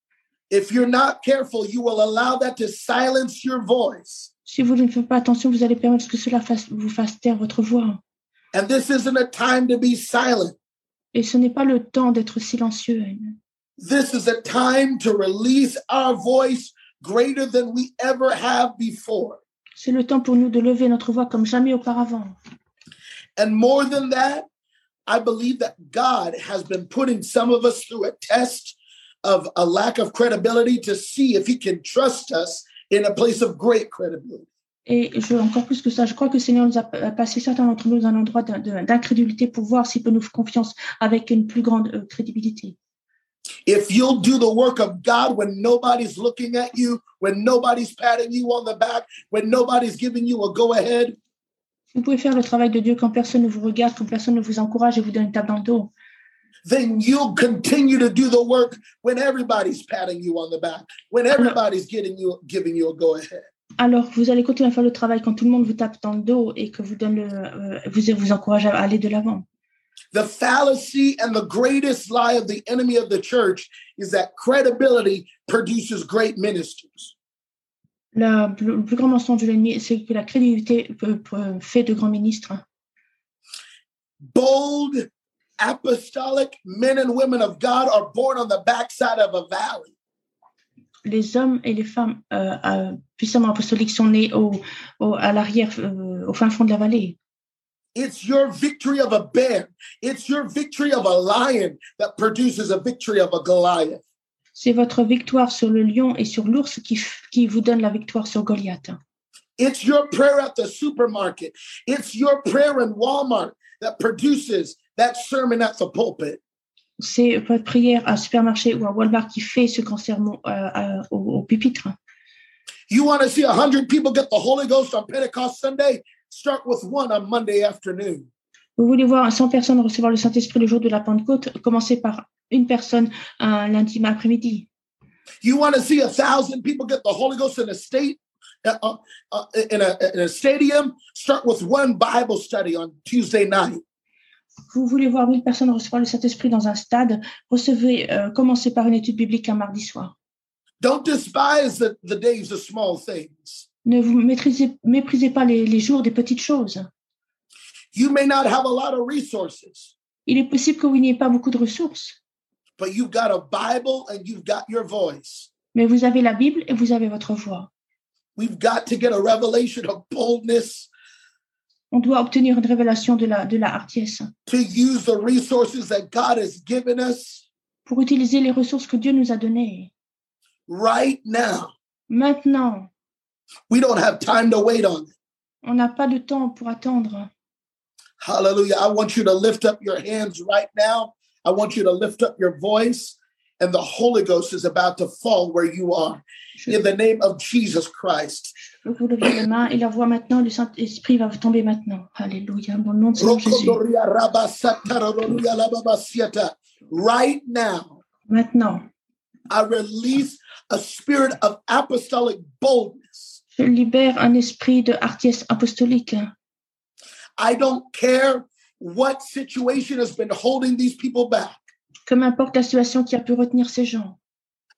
If you're not careful, you will allow that to silence your voice. Si vous ne faites pas attention, vous allez permettre que cela fasse, vous fasse taire votre voix. And this isn't a time to be silent. Et ce n'est pas le temps d'être silencieux. This is a time to release our voice greater than we ever have before. C'est le temps pour nous de lever notre voix comme jamais auparavant. And more than that, I believe that God has been putting some of us through a test of a lack of credibility to see if he can trust us in a place of great credibility. Et je, encore plus que ça, je crois que le Seigneur nous a passé certains d'entre nous dans un endroit d'incrédulité pour voir s'il peut nous faire confiance avec une plus grande euh, crédibilité. If you'll do the work of God when nobody's looking at you, when nobody's patting you on the back, when nobody's giving you a go ahead, Vous pouvez faire le travail de Dieu quand personne ne vous regarde, quand personne ne vous encourage et vous donne une tape dans le dos. then you'll continue to do the work when everybody's patting you on the back, when everybody's getting you giving you a go ahead. Alors, vous allez continuer à faire le travail quand tout le monde vous tape dans le dos et que vous donne le, euh, vous, vous encourage à aller de l'avant. The fallacy and the greatest lie of the enemy of the church is that credibility produces great ministers. La- le plus grand mensonge de l'ennemi, c'est que la peut- fait de grands ministres. Bold, apostolic men and women of God are born on the backside of a valley. Les hommes et les femmes euh, euh, puissamment apostoliques sont nés au, au- à l'arrière, euh, au fin fond de la vallée. It's your victory of a bear. It's your victory of a lion that produces a victory of a Goliath. C'est votre victoire sur le lion et sur l'ours qui, qui vous donne la victoire sur Goliath. It's your prayer at the supermarket. It's your prayer in Walmart that produces that sermon at the pulpit. C'est votre prière à supermarché ou à Walmart qui fait ce sermon euh, à- au, au pupitre. You want to see a hundred people get the Holy Ghost on Pentecost Sunday? Start with one on Monday afternoon. Vous voulez voir 100 personnes recevoir le Saint-Esprit le jour de la Pentecôte Commencez par une personne un lundi après-midi. You want to see a thousand people get the Holy Ghost in a state, uh, uh, uh, in, a, in a stadium? Start with one Bible study on Tuesday night. Vous voulez voir 1000 personnes recevoir le Saint-Esprit dans un stade? Recevez, euh, commencez par une étude biblique un mardi soir. Don't despise the, the days of small things. Ne vous maîtrisez, méprisez pas les, les jours des petites choses. You may not have a lot of resources, Il est possible que vous n'ayez pas beaucoup de ressources, but you've got a Bible and you've got your voice. mais vous avez la Bible et vous avez votre voix. We've got to get a revelation of boldness On doit obtenir une révélation de la, de la hardiesse to use the resources that God has given us pour utiliser les ressources que Dieu nous a données. right now. Maintenant, We don't have time to wait on it. on n'a pas de temps pour attendre. Hallelujah. I want you to lift up your hands right now. I want you to lift up your voice, and the Holy Ghost is about to fall where you are. In the name of Jesus Christ. Vous levez les mains et la voix maintenant, le Saint-Esprit va tomber maintenant. Alléluia, le nom de Jésus. Right now, Maintenant, I release a spirit of apostolic boldness. je libère un esprit de hardiesse apostolique. I don't care what situation has been holding these people back. Que m'importe la situation qui a pu retenir ces gens.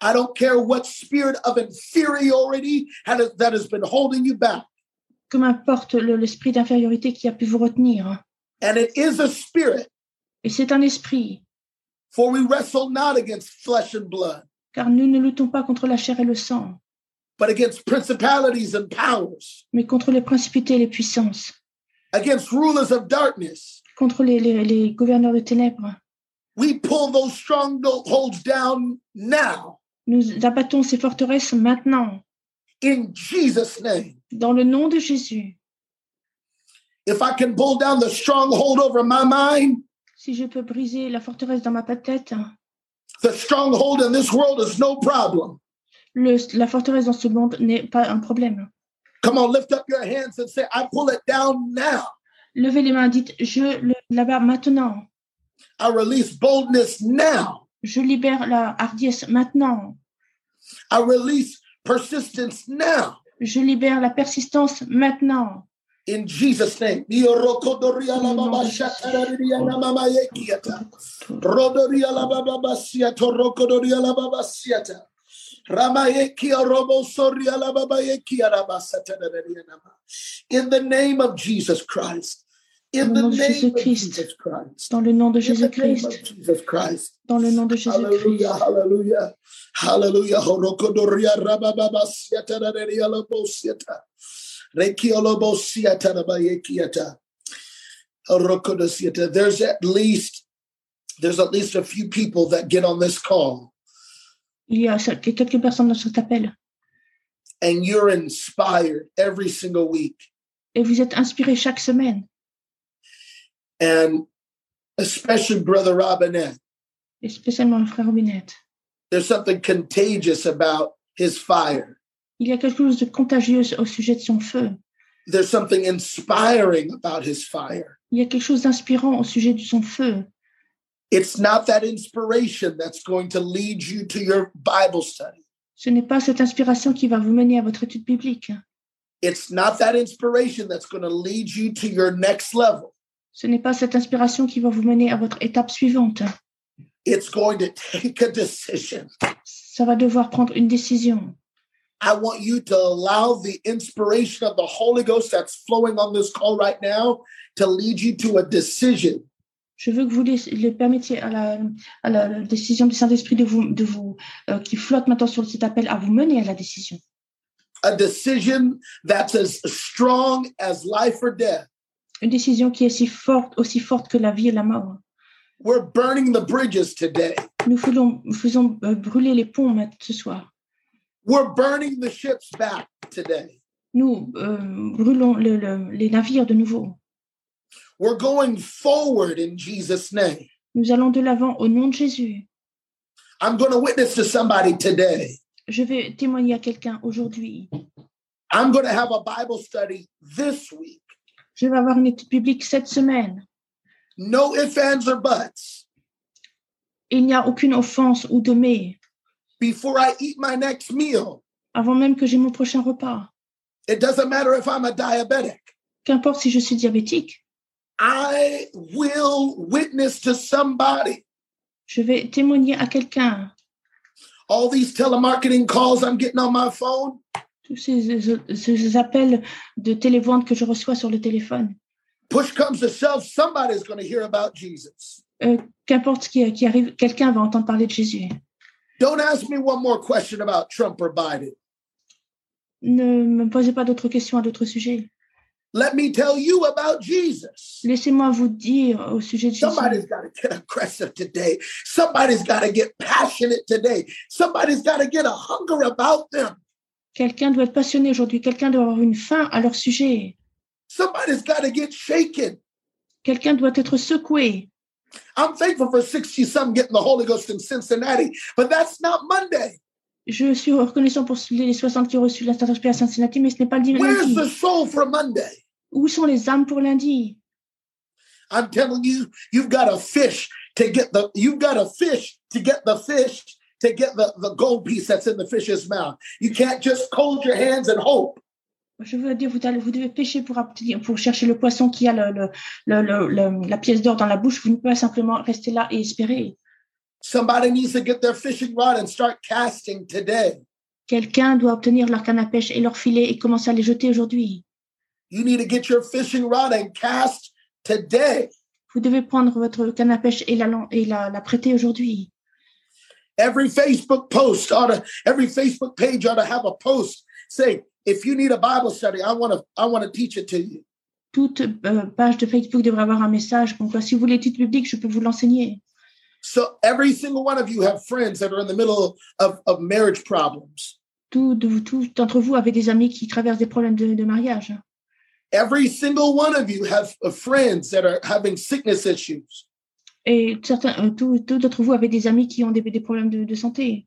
I don't care what spirit of inferiority that has been holding you back. Que m'importe le- l'esprit d'infériorité qui a pu vous retenir. And it is a spirit, Et c'est un esprit, for we wrestle not against flesh and blood, car nous ne luttons pas contre la chair et le sang, but against principalities and powers, mais contre les principautés et les puissances, against rulers of darkness. contre les, les- les gouverneurs de ténèbres. We pull those strongholds down now Nous abattons ces forteresses maintenant, in Jesus' name. dans le nom de Jésus. If I can pull down the stronghold over my mind, Si je peux briser la forteresse dans ma tête, the stronghold in this world is no problem. le, la forteresse dans ce monde n'est pas un problème. Come on, lift up your hands and say, I pull it down now. Levez les mains, dites, je le là-bas maintenant. I release boldness now. Je libère la hardiesse maintenant. I release persistence now. Je libère la persistance maintenant. In Jesus' name. In the name of Jesus Christ. In the Au nom de name of Jésus-Christ. Dans le nom de In the name of Jésus-Christ. Jesus Christ. Dans le nom de Jésus-Christ. Hallelujah, hallelujah, hallelujah. Horokodoria rababa siata raderia la bosiata. Rekia la bosiata rabayekiata. Horokodosiata. There's at least there's at least a few people that get on this call Il y a quelques personnes dans cet appel. and you're inspired every single week. Et vous êtes inspirés chaque semaine. And especially Brother Robinette, Et spécialement le frère Robinette. there's something contagious about his fire. Il y a quelque chose de contagieux au sujet de son feu. There's something inspiring about his fire. Il y a quelque chose d'inspirant au sujet de son feu. It's not that inspiration that's going to lead you to your Bible study. Ce n'est pas cette inspiration qui va vous mener à votre étude biblique. It's not that inspiration that's going to lead you to your next level. Ce n'est pas cette inspiration qui va vous mener à votre étape suivante. It's going to take a decision. Ça va devoir prendre une décision. I want you to allow the inspiration of the Holy Ghost that's flowing on this call right now to lead you to a decision. Je veux que vous laiss- le permettiez à la, à la- la décision du Saint-Esprit de vous, de vous euh, qui flotte maintenant sur cet appel, à vous mener à la décision. A decision that's as strong as life or death. Une décision qui est si forte, aussi forte que la vie et la mort. We're burning the bridges today. Nous faisons, faisons euh, brûler les ponts ce soir. We're burning the ships back today. Nous euh, brûlons le- le- les navires de nouveau. We're going forward in Jesus' name. Nous allons de l'avant au nom de Jésus. I'm going to witness to somebody today. Je vais témoigner à quelqu'un aujourd'hui. I'm going to have a Bible study this week. Je vais avoir une étude biblique cette semaine. No ifs, ands, or buts. Il n'y a aucune offense ou de mais Before I eat my next meal, avant même que j'ai mon prochain repas. it doesn't matter if I'm a diabetic. Qu'importe si je suis diabétique, I will witness to somebody. je vais témoigner à quelqu'un. All these telemarketing calls I'm getting on my phone, Tous ces, ces appels de télévente que je reçois sur le téléphone. push comes to shove, somebody's going to hear about Jesus. Euh, Qu'importe ce qui, qui arrive, quelqu'un va entendre parler de Jésus. Don't ask me one more question about Trump or Biden. Ne me posez pas d'autres questions à d'autres sujets. Let me tell you about Jesus. Laissez-moi vous dire au sujet de Somebody's Jésus. got to get aggressive today. Somebody's got to get passionate today. Somebody's got to get a hunger about them. Quelqu'un doit être passionné aujourd'hui. Quelqu'un doit avoir une faim à leur sujet. Somebody's got to get shaken. Quelqu'un doit être secoué. I'm thankful for 60 some getting the Holy Ghost in Cincinnati, but that's not Monday. Je suis reconnaissant pour les 60 qui ont reçu la Saint-Esprit à Cincinnati, mais ce n'est pas le Where's lundi. the soul for Monday? Où sont les âmes pour lundi? I'm telling you, you've got to fish to get the you've got to fish to get the fish to get the, the gold piece that's in the fish's mouth. You can't just cold your hands and hope. Je veux dire, vous, vous devez pêcher pour, chercher le poisson qui a le, le- le- le- le- la pièce d'or dans la bouche. Vous ne pouvez pas simplement rester là et espérer. Somebody needs to get their fishing rod and start casting today. Quelqu'un doit obtenir leur canne à pêche et leur filet et commencer à les jeter aujourd'hui. You need to get your fishing rod and cast today. Vous devez prendre votre canne à pêche et la, lan- et la, la prêter aujourd'hui. Every Facebook post ought to, every Facebook page ought to have a post say, if you need a Bible study, I want to, I want to teach it to you. Toute euh, page de Facebook devrait avoir un message comme quoi si vous voulez l'étude biblique, je peux vous l'enseigner. So every single one of you have friends that are in the middle of, of marriage problems. Tous de- tous d'entre vous avez des amis qui traversent des problèmes de, de mariage. Every single one of you have uh, friends that are having sickness issues. Et certains, euh, tous tous d'entre vous avez des amis qui ont des, des problèmes de, de santé.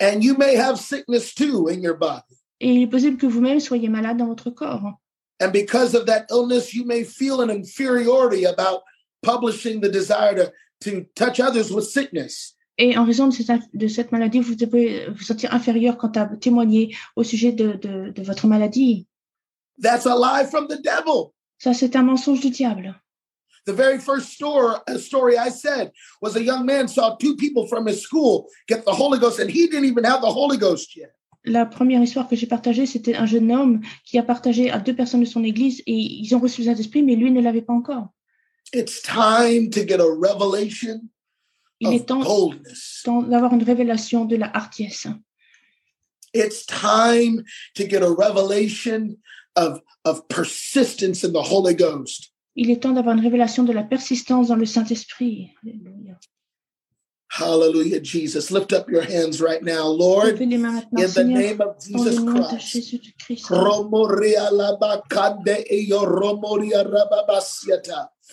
And you may have sickness too in your body. Et il est possible que vous-même soyez malade dans votre corps. And because of that illness, you may feel an inferiority about publishing the desire to, to touch others with sickness. Et en raison de cette, de cette maladie, vous devez vous sentir inférieur quant à témoigner au sujet de, de, de votre maladie. That's a lie from the devil. Ça, c'est un mensonge du diable. The very first store, uh, story I said was a young man saw two people from his school get the Holy Ghost, and he didn't even have the Holy Ghost yet. La première histoire que j'ai partagée, c'était un jeune homme qui a partagé à deux personnes de son église et ils ont reçu le Saint-Esprit, mais lui ne l'avait pas encore. It's time to get a revelation Il est temps, d'avoir une révélation de la hardiesse. It's time to get a revelation of, of persistence in the Holy Ghost. Il est temps d'avoir une révélation de la persistance dans le Saint-Esprit. Hallelujah, Jesus. Lift up your hands right now, Lord, Levez les mains maintenant, in the name of Jesus Christ.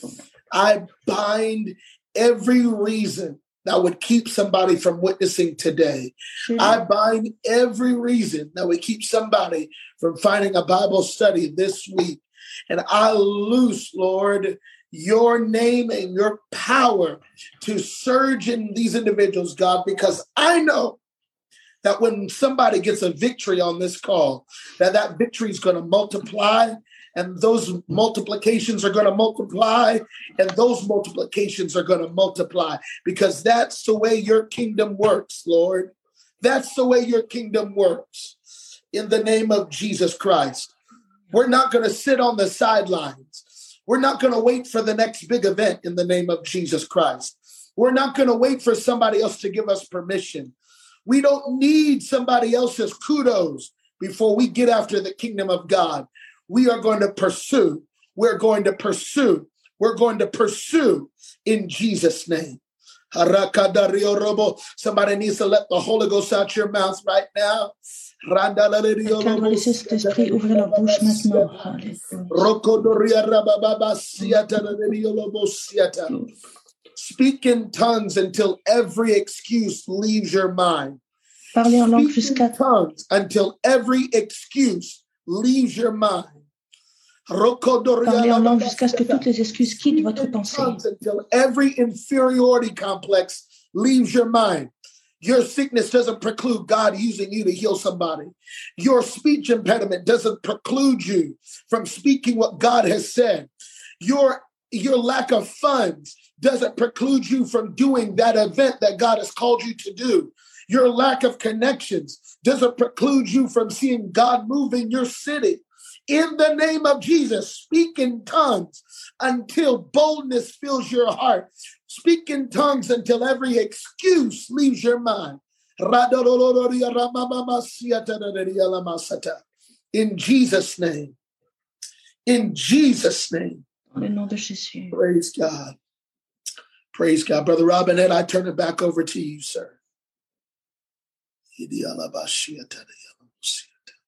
Jésus de Christ. Romoria labakande eyo romoria rababasiata. I bind every reason that would keep somebody from witnessing today. Je, I bind every reason that would keep somebody from finding a Bible study this week. And I loose, Lord, your name and your power to surge in these individuals, God, because I know that when somebody gets a victory on this call, that that victory is going to multiply and those multiplications are going to multiply and those multiplications are going to multiply because that's the way your kingdom works, Lord. That's the way your kingdom works. In the name of Jesus Christ. We're not going to sit on the sidelines. We're not going to wait for the next big event in the name of Jesus Christ. We're not going to wait for somebody else to give us permission. We don't need somebody else's kudos before we get after the kingdom of God. We are going to pursue. We're going to pursue. We're going to pursue in Jesus' name. Somebody needs to let the Holy Ghost out your mouth right now. bouche maintenant. Speak in tongues until every excuse leaves your mind. Parlez en langue Speak in jusqu'à tongues until every excuse leaves your mind. Parlez en langue jusqu'à ce que toutes les excuses quittent votre pensée. until every inferiority complex leaves your mind. Your sickness doesn't preclude God using you to heal somebody. Your speech impediment doesn't preclude you from speaking what God has said. Your your lack of funds doesn't preclude you from doing that event that God has called you to do. Your lack of connections doesn't preclude you from seeing God move in your city. In the name of Jesus, speak in tongues until boldness fills your heart. Speak in tongues until every excuse leaves your mind. In Jesus' name. In Jesus' name. Dans le nom de Jésus. Praise God. Praise God. Brother Robinette, I turn it back over to you, sir.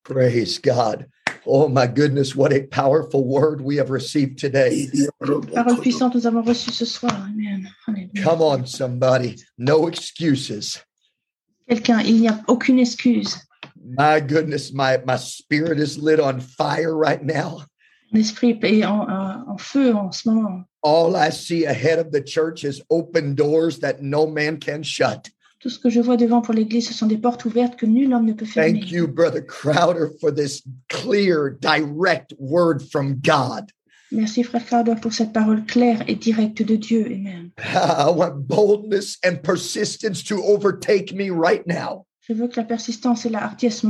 Praise God. Oh my goodness, what a powerful word we have received today. Parole puissante, nous avons reçu ce soir. Amen. Come on, somebody. No excuses. Quelqu'un, il n'y a aucune excuse. My goodness, my, my spirit is lit on fire right now. Mon esprit est en- en feu en ce moment. All I see ahead of the church is open doors that no man can shut. Tout ce que je vois devant pour l'Église, ce sont des portes ouvertes que nul homme ne peut fermer. Thank you, Brother Crowder, for this clear, direct word from God. Merci, frère Crowder, pour cette parole claire et directe de Dieu. Amen. I want boldness and persistence to overtake me right now. Je veux que la persistance et la hardiesse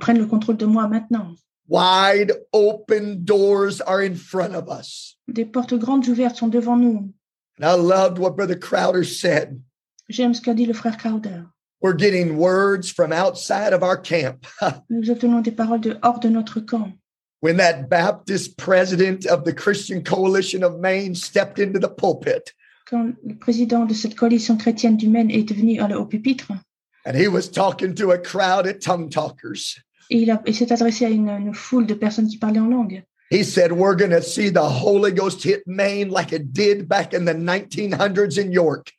prennent le contrôle de moi maintenant. Wide open doors are in front of us. Des portes grandes ouvertes sont devant nous. And I loved what Brother Crowder said. J'aime ce qu'a dit le frère Crowder. We're getting words from outside of our camp. Nous obtenons des paroles de hors de notre camp. when that Baptist president of the Christian Coalition of Maine stepped into the pulpit Quand le président de cette coalition chrétienne du Maine est venu à- au pupitre, and he was talking to a crowd of tongue talkers. et il, a- il s'est adressé à une, une foule de personnes qui parlaient en langue. He said, We're going to see the Holy Ghost hit Maine like it did back in the 1900s in York.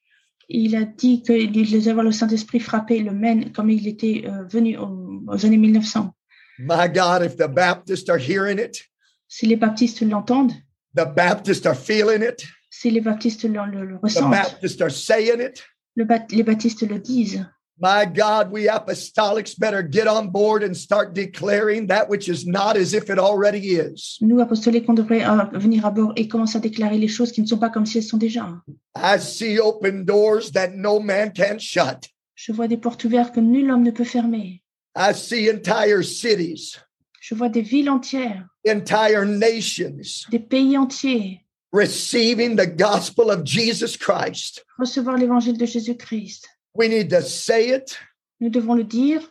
Il a dit qu'il allait voir le Saint-Esprit frapper le Maine comme il était euh, venu au- aux années 1900. My God, if the Baptists are hearing it, Si les baptistes l'entendent, the Baptists are feeling it, si les baptistes le, le- le the ressentent, Baptists are saying it, le les baptistes le disent, My God, we apostolics better get on board and start declaring that which is not as if it already is. Nous, apostoliques, on devrait euh, venir à bord et commencer à déclarer les choses qui ne sont pas comme si elles sont déjà. I see open doors that no man can shut. Je vois des portes ouvertes que nul homme ne peut fermer. I see entire cities, Je vois des villes entières, entire nations des pays entiers receiving the gospel of Jesus Christ. recevoir l'évangile de Jésus-Christ. We need to say it. Nous devons le dire,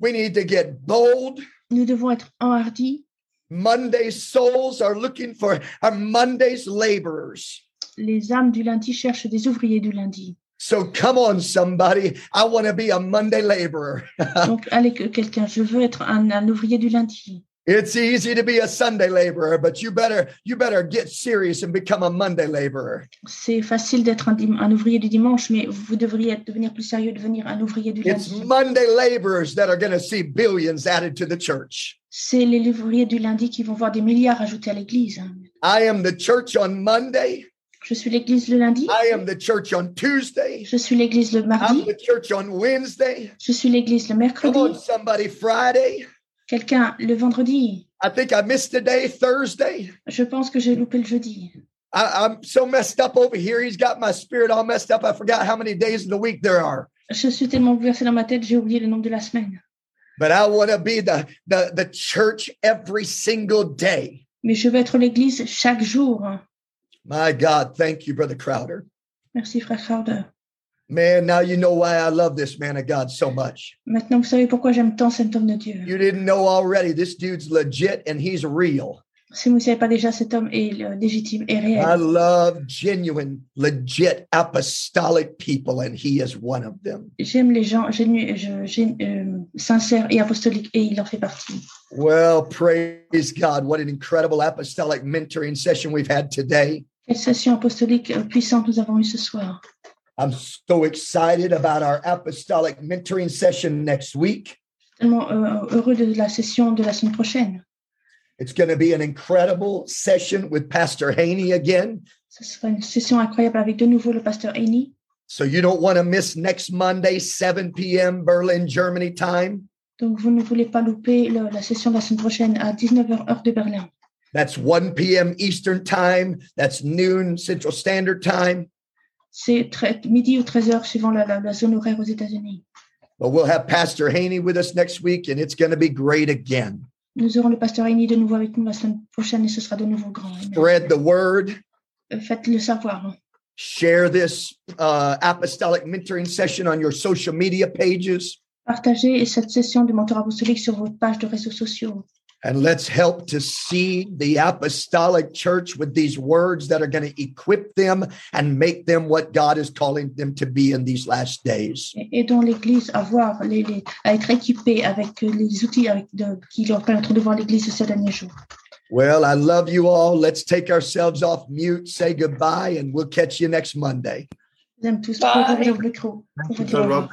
We need to get bold. nous devons être enhardis. Monday souls are looking for our Monday's laborers. Les âmes du lundi cherchent des ouvriers du lundi. So come on, somebody. I want to be a Monday laborer. Donc, allez, que quelqu'un, je veux être un, un ouvrier du lundi. It's easy to be a Sunday laborer, but you better you better get serious and become a Monday laborer. C'est facile d'être un, un ouvrier du dimanche, mais vous devriez être- devenir plus sérieux, devenir un ouvrier du lundi. It's. Monday laborers that are going to see billions added to the church. C'est les ouvriers du lundi qui vont voir des milliards ajoutés à l'église. I am the church on Monday. Je suis l'église le lundi, I am the church on Tuesday. je suis l'église le mardi. I'm the church on Wednesday. je suis l'église le mercredi. Come on, somebody, Friday. Quelqu'un le vendredi? I think I missed a day, Thursday. Je pense que j'ai loupé le jeudi. I, I'm so messed up over here. He's got my spirit all messed up. I forgot how many days in the week there are. Je suis tellement bouleversée dans ma tête, j'ai oublié le nombre de la semaine. But I want to be the, the the church every single day. Mais je veux être l'église chaque jour. My God, thank you, Brother Crowder. Merci, frère Crowder. Man, now you know why I love this man of God so much. Maintenant, vous savez pourquoi j'aime tant cet homme de Dieu. You didn't know already. This dude's legit and he's real. Si vous ne savez pas déjà, cet homme est euh, légitime et I réel. love genuine, legit apostolic people, and he is one of them. J'aime les gens génu- je- gé- euh, sincères et apostoliques et il en fait partie. Well, praise God. What an incredible apostolic mentoring session we've had today. Quelle session apostolique euh, puissante nous avons eue ce soir. I'm so excited about our apostolic mentoring session next week. Tellement euh, heureux de la session de la semaine prochaine. It's going to be an incredible session with Pastor Haney again. Ce sera une session incroyable avec de nouveau le pasteur Amy. So you don't want to miss next Monday, 7 p.m. Berlin, Germany time. Donc, vous ne voulez pas louper le- la session de la semaine prochaine à 19h heure de Berlin. That's 1 p.m. Eastern time. That's noon Central Standard time. C'est midi ou 13h suivant la, la- la zone horaire aux États-Unis. But we'll have Pastor Haney with us next week, and it's going to be great again. Nous aurons le pasteur Amy de nouveau avec nous la semaine prochaine et ce sera de nouveau grand. Amen. Spread the word. Euh, Faites-le savoir. Share this uh, apostolic mentoring session on your social media pages. Partagez cette session de mentor apostolique sur vos pages de réseaux sociaux. And let's help to seed the apostolic church with these words that are going to equip them and make them what God is calling them to be in these last days. Et aidons l'Église à voir, les, les- à être équipée avec euh, les outils avec de- qui leur permettront de voir l'Église de ces derniers jours. Well, I love you all. Let's take ourselves off mute, say goodbye, and we'll catch you next Monday. Je vous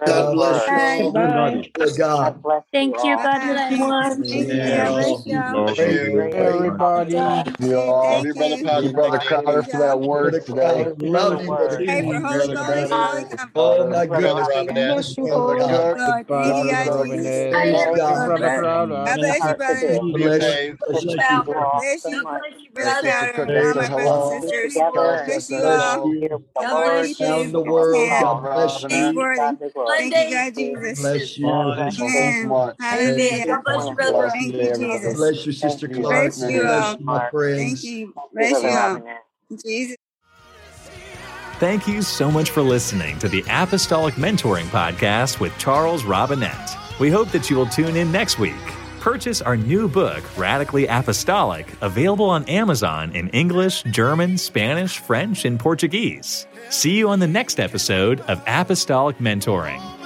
God bless you. Bye. Bye. God. Thank you. God bless. Thank you. Everybody. Thank you, Brother Powder, Brother for that word today. Love you, Brother Oh, my goodness. God bless you. Bless you. Bless you, brother. Sisters, bless you. God bless you. God bless you. He's worthy. Thank you, God, Jesus. Bless you. Amen. Hallelujah. God bless you, brother. Thank you, Jesus. Bless you, Sister Clark. Bless you Bless all. you, my Thank you. Bless you all. Uh, Jesus. Thank you so much for listening to the Apostolic Mentoring Podcast with Charles Robinette. We hope that you will tune in next week. Purchase our new book, Radically Apostolic, available on Amazon in English, German, Spanish, French, and Portuguese. See you on the next episode of Apostolic Mentoring.